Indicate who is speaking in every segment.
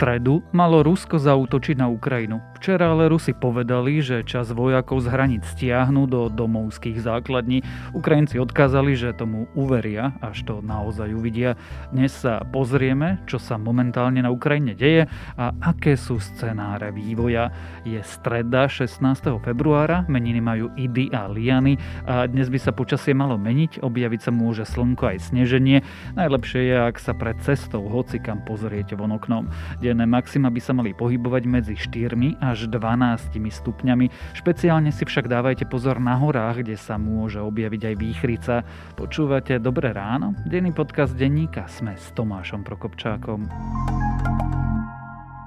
Speaker 1: stredu malo Rusko zautočiť na Ukrajinu. Včera ale Rusi povedali, že čas vojakov z hraníc stiahnu do domovských základní. Ukrajinci odkázali, že tomu uveria, až to naozaj uvidia. Dnes sa pozrieme, čo sa momentálne na Ukrajine deje a aké sú scenáre vývoja. Je streda 16. februára, meniny majú Idy a Liany a dnes by sa počasie malo meniť, objaviť sa môže slnko aj sneženie. Najlepšie je, ak sa pred cestou hoci kam pozriete von oknom. Denné maxima by sa mali pohybovať medzi 4 a až 12 stupňami. Špeciálne si však dávajte pozor na horách, kde sa môže objaviť aj výchrica. Počúvate Dobré ráno? Denný podcast denníka sme s Tomášom Prokopčákom.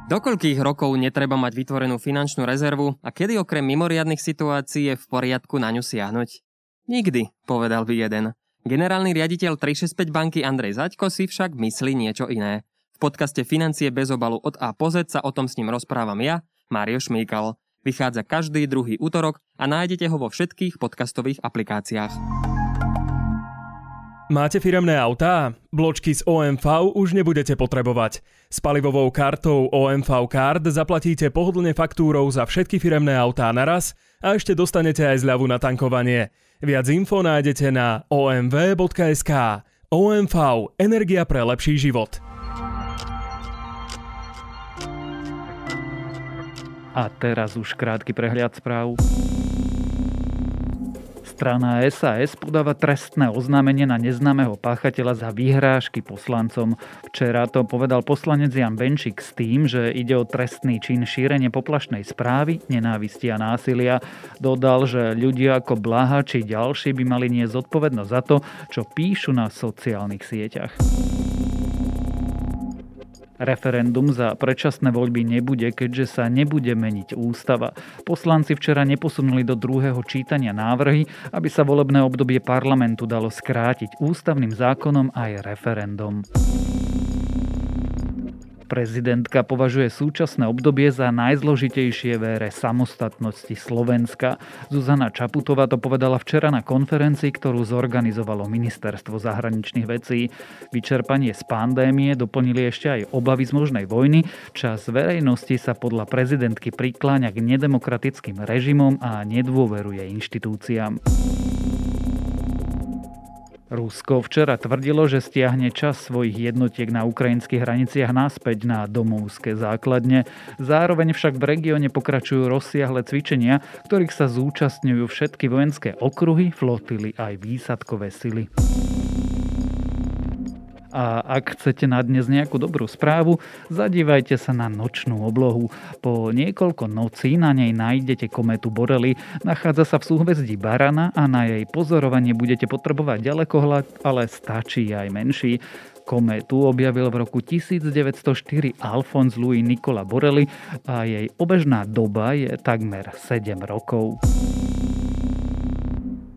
Speaker 2: Do koľkých rokov netreba mať vytvorenú finančnú rezervu a kedy okrem mimoriadnych situácií je v poriadku na ňu siahnuť? Nikdy, povedal by jeden. Generálny riaditeľ 365 banky Andrej Zaďko si však myslí niečo iné. V podcaste Financie bez obalu od A po Z sa o tom s ním rozprávam ja, Mário Šmíkal. Vychádza každý druhý útorok a nájdete ho vo všetkých podcastových aplikáciách.
Speaker 3: Máte firemné autá? Bločky z OMV už nebudete potrebovať. S palivovou kartou OMV Card zaplatíte pohodlne faktúrou za všetky firemné autá naraz a ešte dostanete aj zľavu na tankovanie. Viac info nájdete na omv.sk. OMV. Energia pre lepší život.
Speaker 1: A teraz už krátky prehľad správ. Strana SAS podáva trestné oznámenie na neznámeho páchateľa za vyhrážky poslancom. Včera to povedal poslanec Jan Benčík s tým, že ide o trestný čin šírenie poplašnej správy, nenávisti a násilia. Dodal, že ľudia ako Blaha či ďalší by mali nie zodpovednosť za to, čo píšu na sociálnych sieťach. Referendum za predčasné voľby nebude, keďže sa nebude meniť ústava. Poslanci včera neposunuli do druhého čítania návrhy, aby sa volebné obdobie parlamentu dalo skrátiť ústavným zákonom aj referendum. Prezidentka považuje súčasné obdobie za najzložitejšie vére samostatnosti Slovenska. Zuzana Čaputová to povedala včera na konferencii, ktorú zorganizovalo Ministerstvo zahraničných vecí. Vyčerpanie z pandémie doplnili ešte aj obavy z možnej vojny. Čas verejnosti sa podľa prezidentky prikláňa k nedemokratickým režimom a nedôveruje inštitúciám. Rusko včera tvrdilo, že stiahne čas svojich jednotiek na ukrajinských hraniciach naspäť na domovské základne. Zároveň však v regióne pokračujú rozsiahle cvičenia, ktorých sa zúčastňujú všetky vojenské okruhy, flotily aj výsadkové sily. A ak chcete na dnes nejakú dobrú správu, zadívajte sa na nočnú oblohu. Po niekoľko nocí na nej nájdete kometu Borely. Nachádza sa v súhvezdí Barana a na jej pozorovanie budete potrebovať ďalekohľad, ale stačí aj menší. Kométu objavil v roku 1904 Alphonse Louis Nicola Borelli a jej obežná doba je takmer 7 rokov.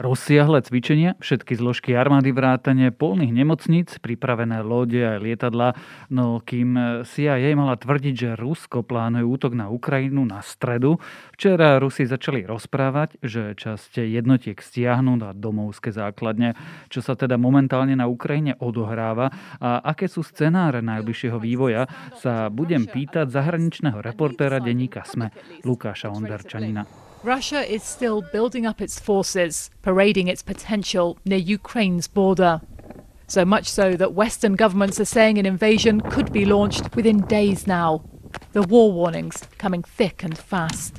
Speaker 1: Rozsiahle cvičenia, všetky zložky armády vrátane polných nemocníc, pripravené lode a lietadla, no kým CIA mala tvrdiť, že Rusko plánuje útok na Ukrajinu na stredu, včera Rusi začali rozprávať, že časť jednotiek stiahnu na domovské základne, čo sa teda momentálne na Ukrajine odohráva a aké sú scenáre najbližšieho vývoja, sa budem pýtať zahraničného reportéra denníka SME Lukáša Onderčanina.
Speaker 4: Russia is still building up its forces, parading its potential near Ukraine's border. So much so that Western governments are saying an invasion could be launched within days now. The war warnings coming thick and fast.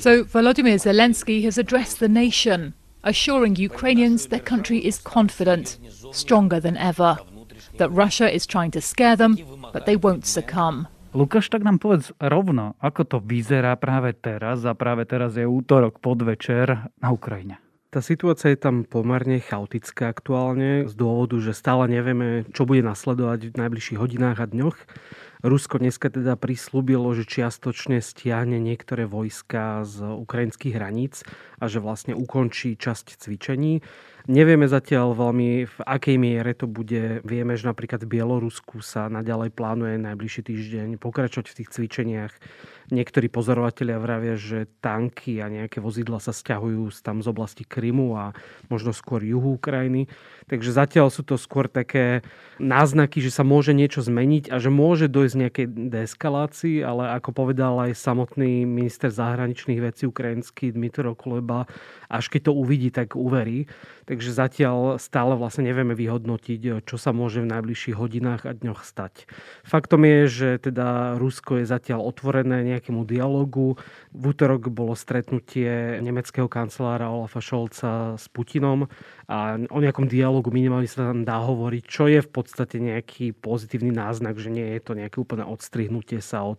Speaker 4: So Volodymyr Zelensky has addressed the nation, assuring Ukrainians their country is confident, stronger than ever, that Russia is trying to scare them, but they won't succumb.
Speaker 1: Lukáš, tak nám povedz rovno, ako to vyzerá práve teraz a práve teraz je útorok podvečer na Ukrajine.
Speaker 5: Tá situácia je tam pomerne chaotická aktuálne z dôvodu, že stále nevieme, čo bude nasledovať v najbližších hodinách a dňoch. Rusko dneska teda prislúbilo, že čiastočne stiahne niektoré vojska z ukrajinských hraníc a že vlastne ukončí časť cvičení. Nevieme zatiaľ veľmi, v akej miere to bude. Vieme, že napríklad v Bielorusku sa naďalej plánuje najbližší týždeň pokračovať v tých cvičeniach. Niektorí pozorovatelia vravia, že tanky a nejaké vozidla sa stiahujú tam z oblasti Krymu a možno skôr juhu Ukrajiny. Takže zatiaľ sú to skôr také náznaky, že sa môže niečo zmeniť a že môže dojsť nejakej deeskalácii, ale ako povedal aj samotný minister zahraničných vecí ukrajinský Dmitro Kuleba, až keď to uvidí, tak uverí. Takže zatiaľ stále vlastne nevieme vyhodnotiť, čo sa môže v najbližších hodinách a dňoch stať. Faktom je, že teda Rusko je zatiaľ otvorené nejakému dialogu. V útorok bolo stretnutie nemeckého kancelára Olafa Scholza s Putinom a o nejakom dialogu minimálne sa tam dá hovoriť, čo je v podstate nejaký pozitívny náznak, že nie je to nejaké úplné odstrihnutie sa od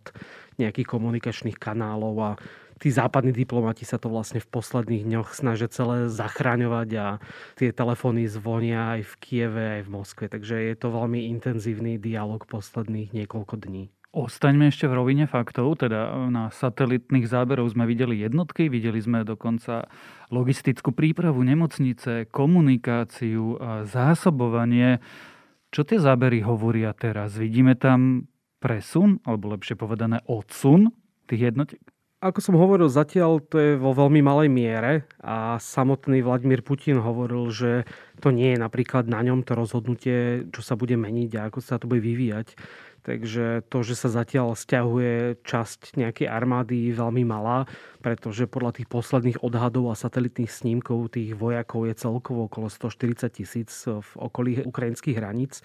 Speaker 5: nejakých komunikačných kanálov a tí západní diplomati sa to vlastne v posledných dňoch snažia celé zachraňovať a tie telefóny zvonia aj v Kieve, aj v Moskve. Takže je to veľmi intenzívny dialog posledných niekoľko dní.
Speaker 1: Ostaňme ešte v rovine faktov, teda na satelitných záberov sme videli jednotky, videli sme dokonca logistickú prípravu nemocnice, komunikáciu, a zásobovanie. Čo tie zábery hovoria teraz? Vidíme tam presun, alebo lepšie povedané odsun tých jednotiek?
Speaker 5: Ako som hovoril, zatiaľ to je vo veľmi malej miere a samotný Vladimír Putin hovoril, že to nie je napríklad na ňom to rozhodnutie, čo sa bude meniť a ako sa to bude vyvíjať. Takže to, že sa zatiaľ stiahuje časť nejakej armády je veľmi malá, pretože podľa tých posledných odhadov a satelitných snímkov tých vojakov je celkovo okolo 140 tisíc v okolí ukrajinských hraníc.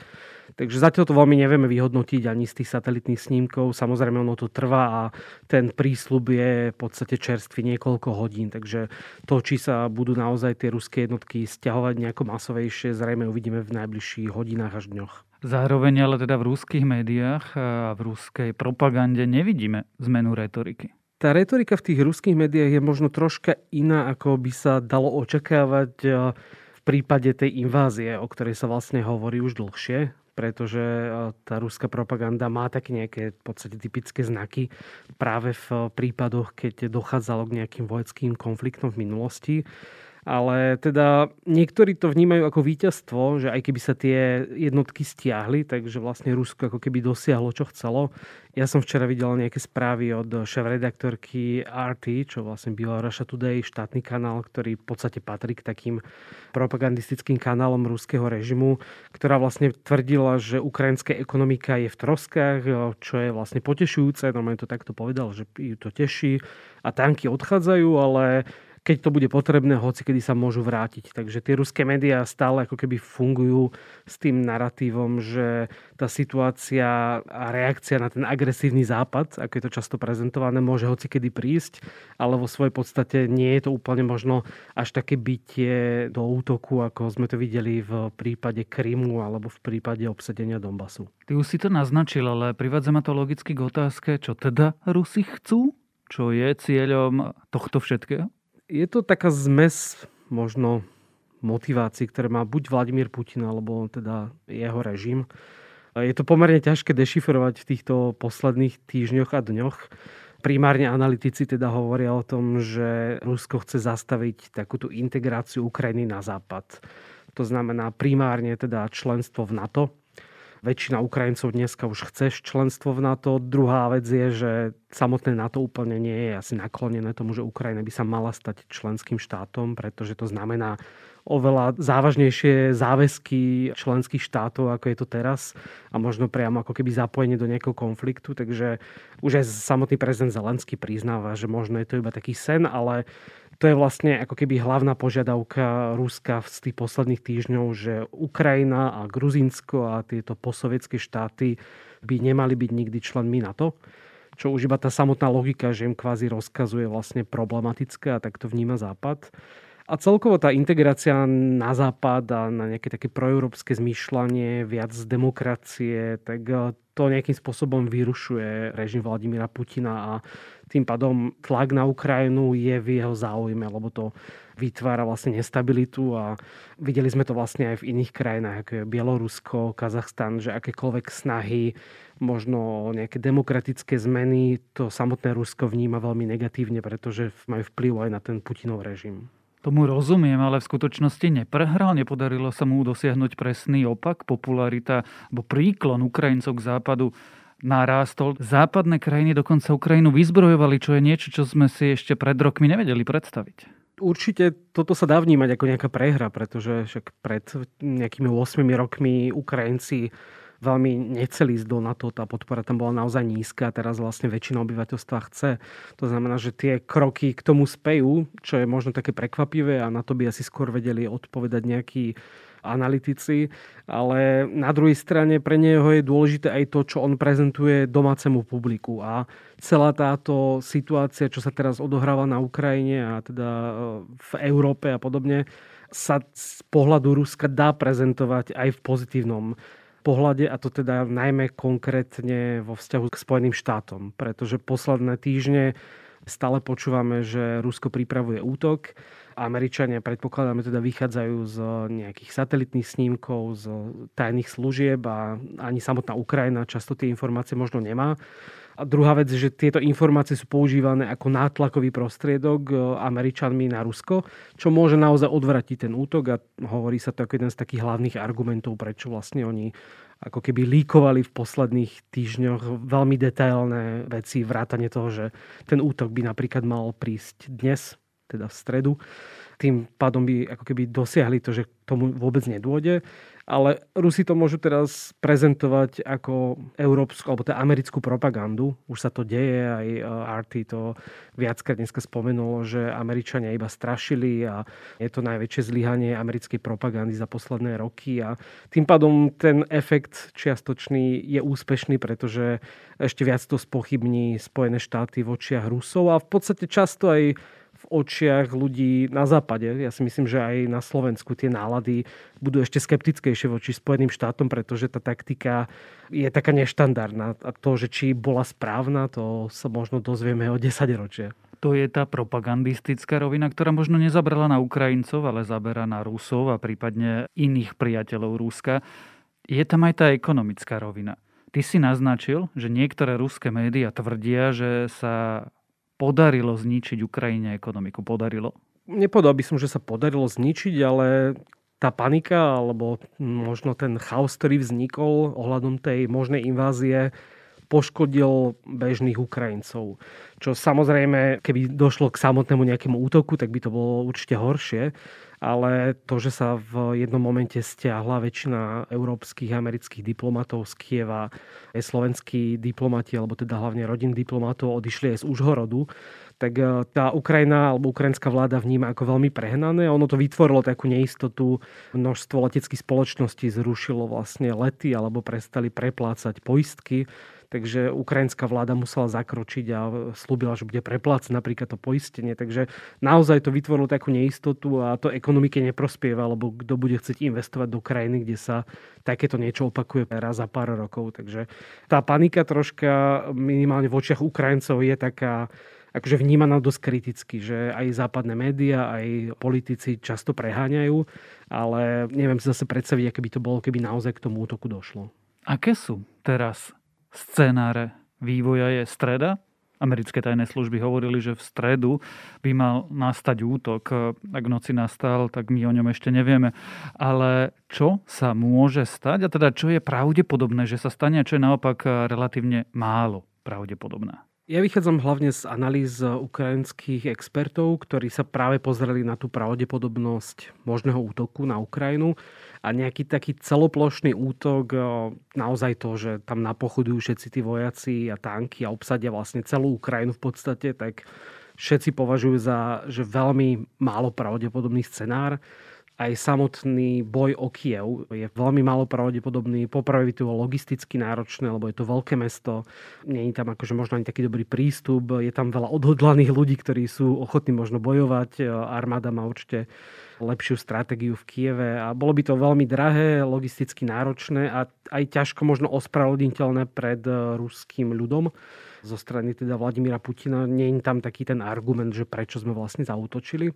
Speaker 5: Takže zatiaľ to veľmi nevieme vyhodnotiť ani z tých satelitných snímkov. Samozrejme, ono to trvá a ten prísľub je v podstate čerstvý niekoľko hodín. Takže to, či sa budú naozaj tie ruské jednotky stiahovať nejako masovejšie, zrejme uvidíme v najbližších hodinách až dňoch.
Speaker 1: Zároveň ale teda v ruských médiách a v ruskej propagande nevidíme zmenu retoriky.
Speaker 5: Tá retorika v tých ruských médiách je možno troška iná, ako by sa dalo očakávať e, v prípade tej invázie, o ktorej sa vlastne hovorí už dlhšie, pretože e, tá ruská propaganda má také nejaké v podstate typické znaky práve v prípadoch, keď dochádzalo k nejakým vojenským konfliktom v minulosti. Ale teda niektorí to vnímajú ako víťazstvo, že aj keby sa tie jednotky stiahli, takže vlastne Rusko ako keby dosiahlo, čo chcelo. Ja som včera videl nejaké správy od šéf-redaktorky RT, čo vlastne byla Russia Today, štátny kanál, ktorý v podstate patrí k takým propagandistickým kanálom ruského režimu, ktorá vlastne tvrdila, že ukrajinská ekonomika je v troskách, čo je vlastne potešujúce. No to takto povedal, že ju to teší a tanky odchádzajú, ale keď to bude potrebné, hoci kedy sa môžu vrátiť. Takže tie ruské médiá stále ako keby fungujú s tým narratívom, že tá situácia a reakcia na ten agresívny západ, ako je to často prezentované, môže hoci kedy prísť, ale vo svojej podstate nie je to úplne možno až také bytie do útoku, ako sme to videli v prípade Krymu alebo v prípade obsadenia Donbasu.
Speaker 1: Ty už si to naznačil, ale privádza ma to logicky k otázke, čo teda Rusi chcú? Čo je cieľom tohto všetkého?
Speaker 5: Je to taká zmes možno motivácií, ktoré má buď Vladimír Putin, alebo teda jeho režim. Je to pomerne ťažké dešifrovať v týchto posledných týždňoch a dňoch. Primárne analytici teda hovoria o tom, že Rusko chce zastaviť takúto integráciu Ukrajiny na západ. To znamená primárne teda členstvo v NATO, Väčšina Ukrajincov dneska už chce členstvo v NATO. Druhá vec je, že samotné NATO úplne nie je asi naklonené tomu, že Ukrajina by sa mala stať členským štátom, pretože to znamená oveľa závažnejšie záväzky členských štátov, ako je to teraz a možno priamo ako keby zapojenie do nejakého konfliktu. Takže už aj samotný prezident Zelenský priznáva, že možno je to iba taký sen, ale to je vlastne ako keby hlavná požiadavka Ruska z tých posledných týždňov, že Ukrajina a Gruzinsko a tieto posovietské štáty by nemali byť nikdy členmi NATO. Čo už iba tá samotná logika, že im kvázi rozkazuje vlastne problematické a tak to vníma Západ. A celkovo tá integrácia na západ a na nejaké také proeurópske zmýšľanie, viac demokracie, tak e, to nejakým spôsobom vyrušuje režim Vladimíra Putina a tým pádom tlak na Ukrajinu je v jeho záujme, lebo to vytvára vlastne nestabilitu a videli sme to vlastne aj v iných krajinách, ako je Bielorusko, Kazachstan, že akékoľvek snahy možno nejaké demokratické zmeny to samotné Rusko vníma veľmi negatívne, pretože majú vplyv aj na ten Putinov režim.
Speaker 1: Tomu rozumiem, ale v skutočnosti neprehral, nepodarilo sa mu dosiahnuť presný opak, popularita alebo príklon Ukrajincov k západu narástol. Západné krajiny dokonca Ukrajinu vyzbrojovali, čo je niečo, čo sme si ešte pred rokmi nevedeli predstaviť.
Speaker 5: Určite toto sa dá vnímať ako nejaká prehra, pretože však pred nejakými 8 rokmi Ukrajinci veľmi nechceli ísť do NATO, tá podpora tam bola naozaj nízka a teraz vlastne väčšina obyvateľstva chce. To znamená, že tie kroky k tomu spejú, čo je možno také prekvapivé a na to by asi skôr vedeli odpovedať nejakí analytici, ale na druhej strane pre neho je dôležité aj to, čo on prezentuje domácemu publiku a celá táto situácia, čo sa teraz odohráva na Ukrajine a teda e, v Európe a podobne, sa z pohľadu Ruska dá prezentovať aj v pozitívnom pohľade a to teda najmä konkrétne vo vzťahu k Spojeným štátom, pretože posledné týždne stále počúvame, že Rusko pripravuje útok. Američania predpokladáme teda vychádzajú z nejakých satelitných snímkov, z tajných služieb a ani samotná Ukrajina často tie informácie možno nemá. A druhá vec, že tieto informácie sú používané ako nátlakový prostriedok e, Američanmi na Rusko, čo môže naozaj odvratiť ten útok a hovorí sa to ako jeden z takých hlavných argumentov, prečo vlastne oni ako keby líkovali v posledných týždňoch veľmi detailné veci, vrátane toho, že ten útok by napríklad mal prísť dnes, teda v stredu. Tým pádom by ako keby dosiahli to, že tomu vôbec nedôjde ale Rusi to môžu teraz prezentovať ako európsku alebo teda americkú propagandu. Už sa to deje, aj e, RT to viackrát dneska spomenulo, že Američania iba strašili a je to najväčšie zlyhanie americkej propagandy za posledné roky a tým pádom ten efekt čiastočný je úspešný, pretože ešte viac to spochybní Spojené štáty v očiach Rusov a v podstate často aj v očiach ľudí na západe. Ja si myslím, že aj na Slovensku tie nálady budú ešte skeptickejšie voči Spojeným štátom, pretože tá taktika je taká neštandardná. A to, že či bola správna, to sa možno dozvieme o 10 ročia.
Speaker 1: To je tá propagandistická rovina, ktorá možno nezabrala na Ukrajincov, ale zabera na Rusov a prípadne iných priateľov Ruska. Je tam aj tá ekonomická rovina. Ty si naznačil, že niektoré ruské médiá tvrdia, že sa podarilo zničiť Ukrajine ekonomiku? Podarilo?
Speaker 5: Nepovedal by som, že sa podarilo zničiť, ale tá panika alebo možno ten chaos, ktorý vznikol ohľadom tej možnej invázie, poškodil bežných Ukrajincov. Čo samozrejme, keby došlo k samotnému nejakému útoku, tak by to bolo určite horšie ale to, že sa v jednom momente stiahla väčšina európskych a amerických diplomatov z Kieva, slovenskí diplomati, alebo teda hlavne rodin diplomatov odišli aj z Užhorodu, tak e, tá Ukrajina alebo ukrajinská vláda vníma ako veľmi prehnané. Ono to vytvorilo takú neistotu. Množstvo leteckých spoločností zrušilo vlastne lety alebo prestali preplácať poistky takže ukrajinská vláda musela zakročiť a slúbila, že bude preplácať napríklad to poistenie. Takže naozaj to vytvorilo takú neistotu a to ekonomike neprospieva, lebo kto bude chcieť investovať do krajiny, kde sa takéto niečo opakuje raz za pár rokov. Takže tá panika troška minimálne v očiach Ukrajincov je taká akože vnímaná dosť kriticky, že aj západné médiá, aj politici často preháňajú, ale neviem si zase predstaviť, aké by to bolo, keby naozaj k tomu útoku došlo.
Speaker 1: Aké sú teraz scenáre vývoja je streda. Americké tajné služby hovorili, že v stredu by mal nastať útok. Ak noci nastal, tak my o ňom ešte nevieme. Ale čo sa môže stať a teda čo je pravdepodobné, že sa stane a čo je naopak relatívne málo pravdepodobné?
Speaker 5: Ja vychádzam hlavne z analýz ukrajinských expertov, ktorí sa práve pozreli na tú pravdepodobnosť možného útoku na Ukrajinu a nejaký taký celoplošný útok, naozaj to, že tam napochodujú všetci tí vojaci a tanky a obsadia vlastne celú Ukrajinu v podstate, tak všetci považujú za že veľmi málo pravdepodobný scenár. Aj samotný boj o Kiev je veľmi málo pravdepodobný. Poprvé by to logisticky náročné, lebo je to veľké mesto. Je tam akože možno ani taký dobrý prístup. Je tam veľa odhodlaných ľudí, ktorí sú ochotní možno bojovať. Armáda má určite lepšiu stratégiu v Kieve a bolo by to veľmi drahé, logisticky náročné a aj ťažko možno ospravedlniteľné pred ruským ľudom zo strany teda Vladimíra Putina. Nie je tam taký ten argument, že prečo sme vlastne zautočili.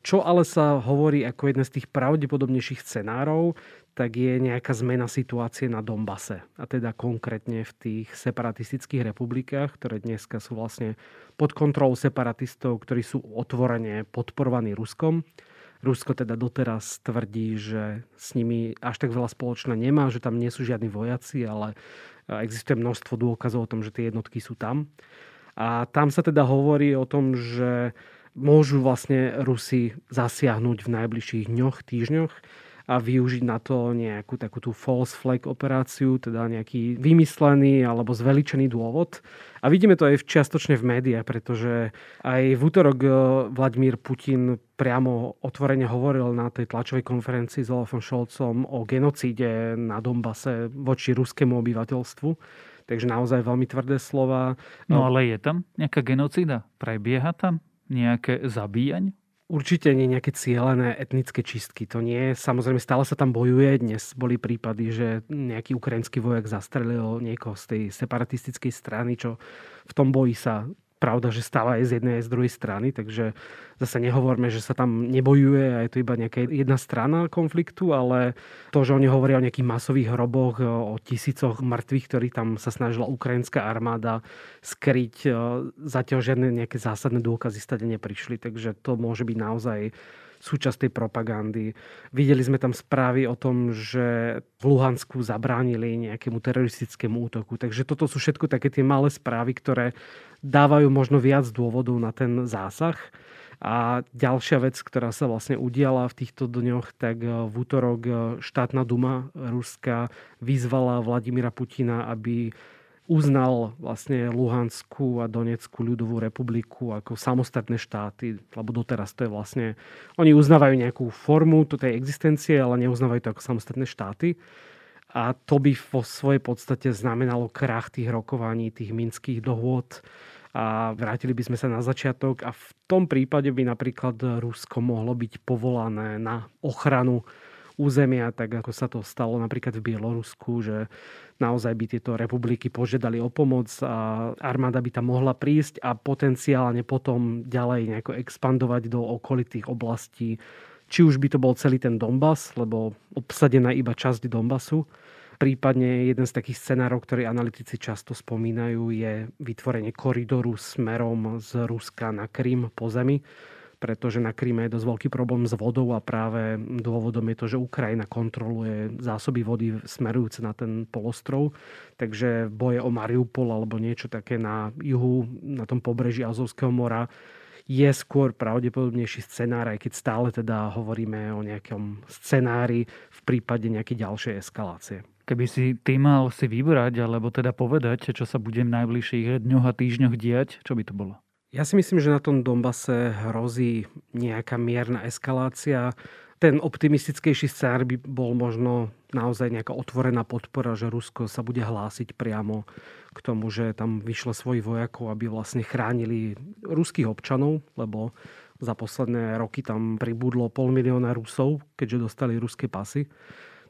Speaker 5: Čo ale sa hovorí ako jeden z tých pravdepodobnejších scenárov, tak je nejaká zmena situácie na Dombase. A teda konkrétne v tých separatistických republikách, ktoré dneska sú vlastne pod kontrolou separatistov, ktorí sú otvorene podporovaní Ruskom. Rusko teda doteraz tvrdí, že s nimi až tak veľa spoločné nemá, že tam nie sú žiadni vojaci, ale existuje množstvo dôkazov o tom, že tie jednotky sú tam. A tam sa teda hovorí o tom, že môžu vlastne Rusi zasiahnuť v najbližších dňoch, týždňoch a využiť na to nejakú takú tú false flag operáciu, teda nejaký vymyslený alebo zveličený dôvod. A vidíme to aj čiastočne v médiách, pretože aj v útorok e, Vladimír Putin priamo otvorene hovoril na tej tlačovej konferencii s Olafom Šolcom o genocíde na Dombase voči ruskému obyvateľstvu. Takže naozaj veľmi tvrdé slova.
Speaker 1: No ale je tam nejaká genocída? Prebieha tam? Nejaké zabíjanie?
Speaker 5: Určite nie nejaké cieľené etnické čistky. To nie. Samozrejme, stále sa tam bojuje. Dnes boli prípady, že nejaký ukrajinský vojak zastrelil niekoho z tej separatistickej strany, čo v tom boji sa pravda, že stáva aj z jednej aj z druhej strany, takže zase nehovorme, že sa tam nebojuje a je to iba nejaká jedna strana konfliktu, ale to, že oni hovoria o nejakých masových hroboch, o tisícoch mŕtvych, ktorí tam sa snažila ukrajinská armáda skryť, e, zatiaľ žiadne nejaké zásadné dôkazy stade neprišli, takže to môže byť naozaj súčasť tej propagandy. Videli sme tam správy o tom, že v Luhansku zabránili nejakému teroristickému útoku. Takže toto sú všetko také tie malé správy, ktoré dávajú možno viac dôvodov na ten zásah. A ďalšia vec, ktorá sa vlastne udiala v týchto dňoch, tak v útorok štátna duma Ruska vyzvala Vladimíra Putina, aby uznal vlastne Luhanskú a Donetskú ľudovú republiku ako samostatné štáty, lebo doteraz to je vlastne... Oni uznávajú nejakú formu tej existencie, ale neuznávajú to ako samostatné štáty. A to by vo svojej podstate znamenalo krach tých rokovaní, tých minských dohôd a vrátili by sme sa na začiatok a v tom prípade by napríklad Rusko mohlo byť povolané na ochranu územia, tak ako sa to stalo napríklad v Bielorusku, že naozaj by tieto republiky požiadali o pomoc a armáda by tam mohla prísť a potenciálne potom ďalej nejako expandovať do okolitých oblastí. Či už by to bol celý ten Donbass, lebo obsadená iba časť Donbasu, Prípadne jeden z takých scenárov, ktorý analytici často spomínajú, je vytvorenie koridoru smerom z Ruska na Krym po zemi pretože na Kríme je dosť veľký problém s vodou a práve dôvodom je to, že Ukrajina kontroluje zásoby vody smerujúce na ten polostrov. Takže boje o Mariupol alebo niečo také na juhu, na tom pobreží Azovského mora je skôr pravdepodobnejší scenár, aj keď stále teda hovoríme o nejakom scenári v prípade nejakej ďalšej eskalácie.
Speaker 1: Keby si ty mal si vybrať, alebo teda povedať, čo sa bude v najbližších dňoch a týždňoch diať, čo by to bolo?
Speaker 5: Ja si myslím, že na tom Donbase hrozí nejaká mierna eskalácia. Ten optimistickejší scenár by bol možno naozaj nejaká otvorená podpora, že Rusko sa bude hlásiť priamo k tomu, že tam vyšle svojich vojakov, aby vlastne chránili ruských občanov, lebo za posledné roky tam pribudlo pol milióna Rusov, keďže dostali ruské pasy.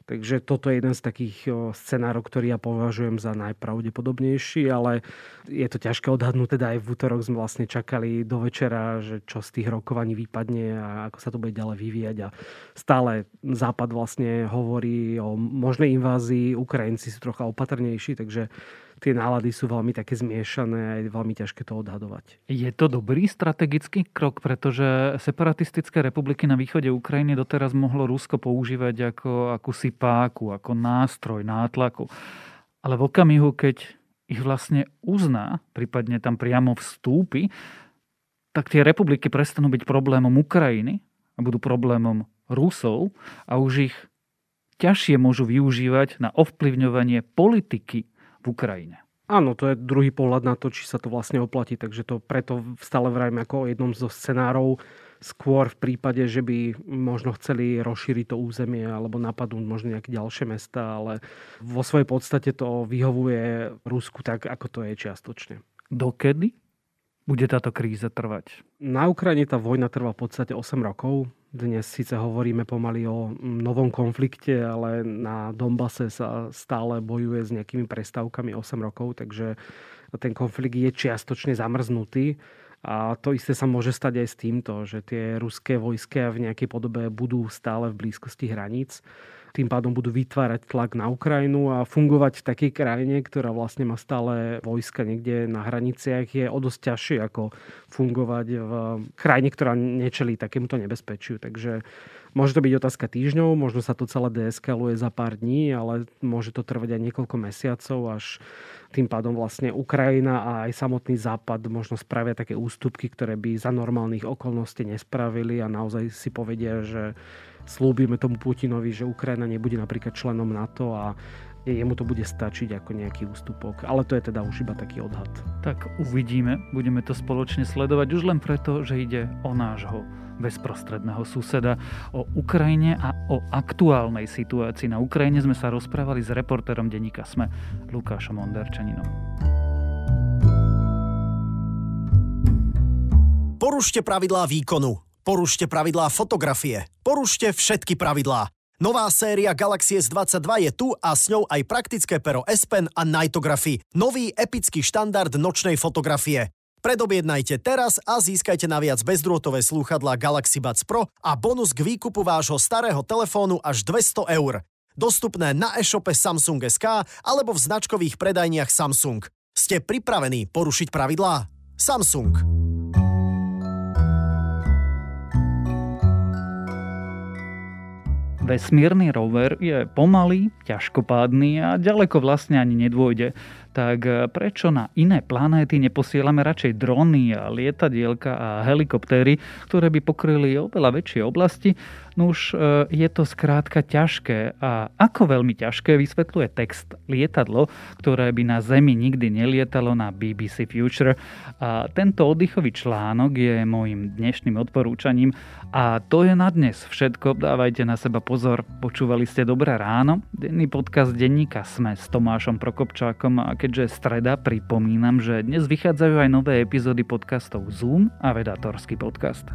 Speaker 5: Takže toto je jeden z takých scenárov, ktorý ja považujem za najpravdepodobnejší, ale je to ťažké odhadnúť. Teda aj v útorok sme vlastne čakali do večera, že čo z tých rokovaní vypadne a ako sa to bude ďalej vyvíjať. A stále Západ vlastne hovorí o možnej invázii, Ukrajinci sú trocha opatrnejší, takže tie nálady sú veľmi také zmiešané a je veľmi ťažké to odhadovať.
Speaker 1: Je to dobrý strategický krok, pretože separatistické republiky na východe Ukrajiny doteraz mohlo Rusko používať ako akúsi páku, ako nástroj nátlaku. Ale v okamihu, keď ich vlastne uzná, prípadne tam priamo vstúpi, tak tie republiky prestanú byť problémom Ukrajiny a budú problémom Rusov a už ich ťažšie môžu využívať na ovplyvňovanie politiky v Ukrajine.
Speaker 5: Áno, to je druhý pohľad na to, či sa to vlastne oplatí, takže to preto stále vrajme ako o jednom zo scenárov. skôr v prípade, že by možno chceli rozšíriť to územie alebo napadnúť možno nejaké ďalšie mesta, ale vo svojej podstate to vyhovuje Rusku tak, ako to je čiastočne.
Speaker 1: Dokedy bude táto kríza trvať?
Speaker 5: Na Ukrajine tá vojna trvá v podstate 8 rokov. Dnes síce hovoríme pomaly o novom konflikte, ale na Dombase sa stále bojuje s nejakými prestávkami 8 rokov, takže ten konflikt je čiastočne zamrznutý. A to isté sa môže stať aj s týmto, že tie ruské vojska v nejakej podobe budú stále v blízkosti hraníc tým pádom budú vytvárať tlak na Ukrajinu a fungovať v takej krajine, ktorá vlastne má stále vojska niekde na hraniciach, je o dosť ťažšie ako fungovať v krajine, ktorá nečelí takémuto nebezpečiu. Takže Môže to byť otázka týždňov, možno sa to celé deeskaluje za pár dní, ale môže to trvať aj niekoľko mesiacov, až tým pádom vlastne Ukrajina a aj samotný Západ možno spravia také ústupky, ktoré by za normálnych okolností nespravili a naozaj si povedia, že slúbime tomu Putinovi, že Ukrajina nebude napríklad členom NATO a jemu to bude stačiť ako nejaký ústupok. Ale to je teda už iba taký odhad.
Speaker 1: Tak uvidíme, budeme to spoločne sledovať už len preto, že ide o nášho bezprostredného suseda. O Ukrajine a o aktuálnej situácii na Ukrajine sme sa rozprávali s reportérom denníka SME Lukášom Onderčaninom.
Speaker 6: Porušte pravidlá výkonu. Porušte pravidlá fotografie. Porušte všetky pravidlá. Nová séria Galaxy S22 je tu a s ňou aj praktické pero S Pen a Nightography. Nový epický štandard nočnej fotografie. Predobjednajte teraz a získajte naviac bezdrôtové slúchadlá Galaxy Buds Pro a bonus k výkupu vášho starého telefónu až 200 eur. Dostupné na e-shope Samsung SK alebo v značkových predajniach Samsung. Ste pripravení porušiť pravidlá? Samsung.
Speaker 1: Vesmírny rover je pomalý, ťažkopádny a ďaleko vlastne ani nedôjde. Tak prečo na iné planéty neposielame radšej drony a lietadielka a helikoptéry, ktoré by pokryli oveľa väčšie oblasti No už e, je to skrátka ťažké a ako veľmi ťažké vysvetľuje text lietadlo, ktoré by na Zemi nikdy nelietalo na BBC Future. A tento oddychový článok je môjim dnešným odporúčaním a to je na dnes všetko. Dávajte na seba pozor. Počúvali ste Dobré ráno? Denný podcast denníka Sme s Tomášom Prokopčákom a keďže streda, pripomínam, že dnes vychádzajú aj nové epizódy podcastov Zoom a Vedatorský podcast.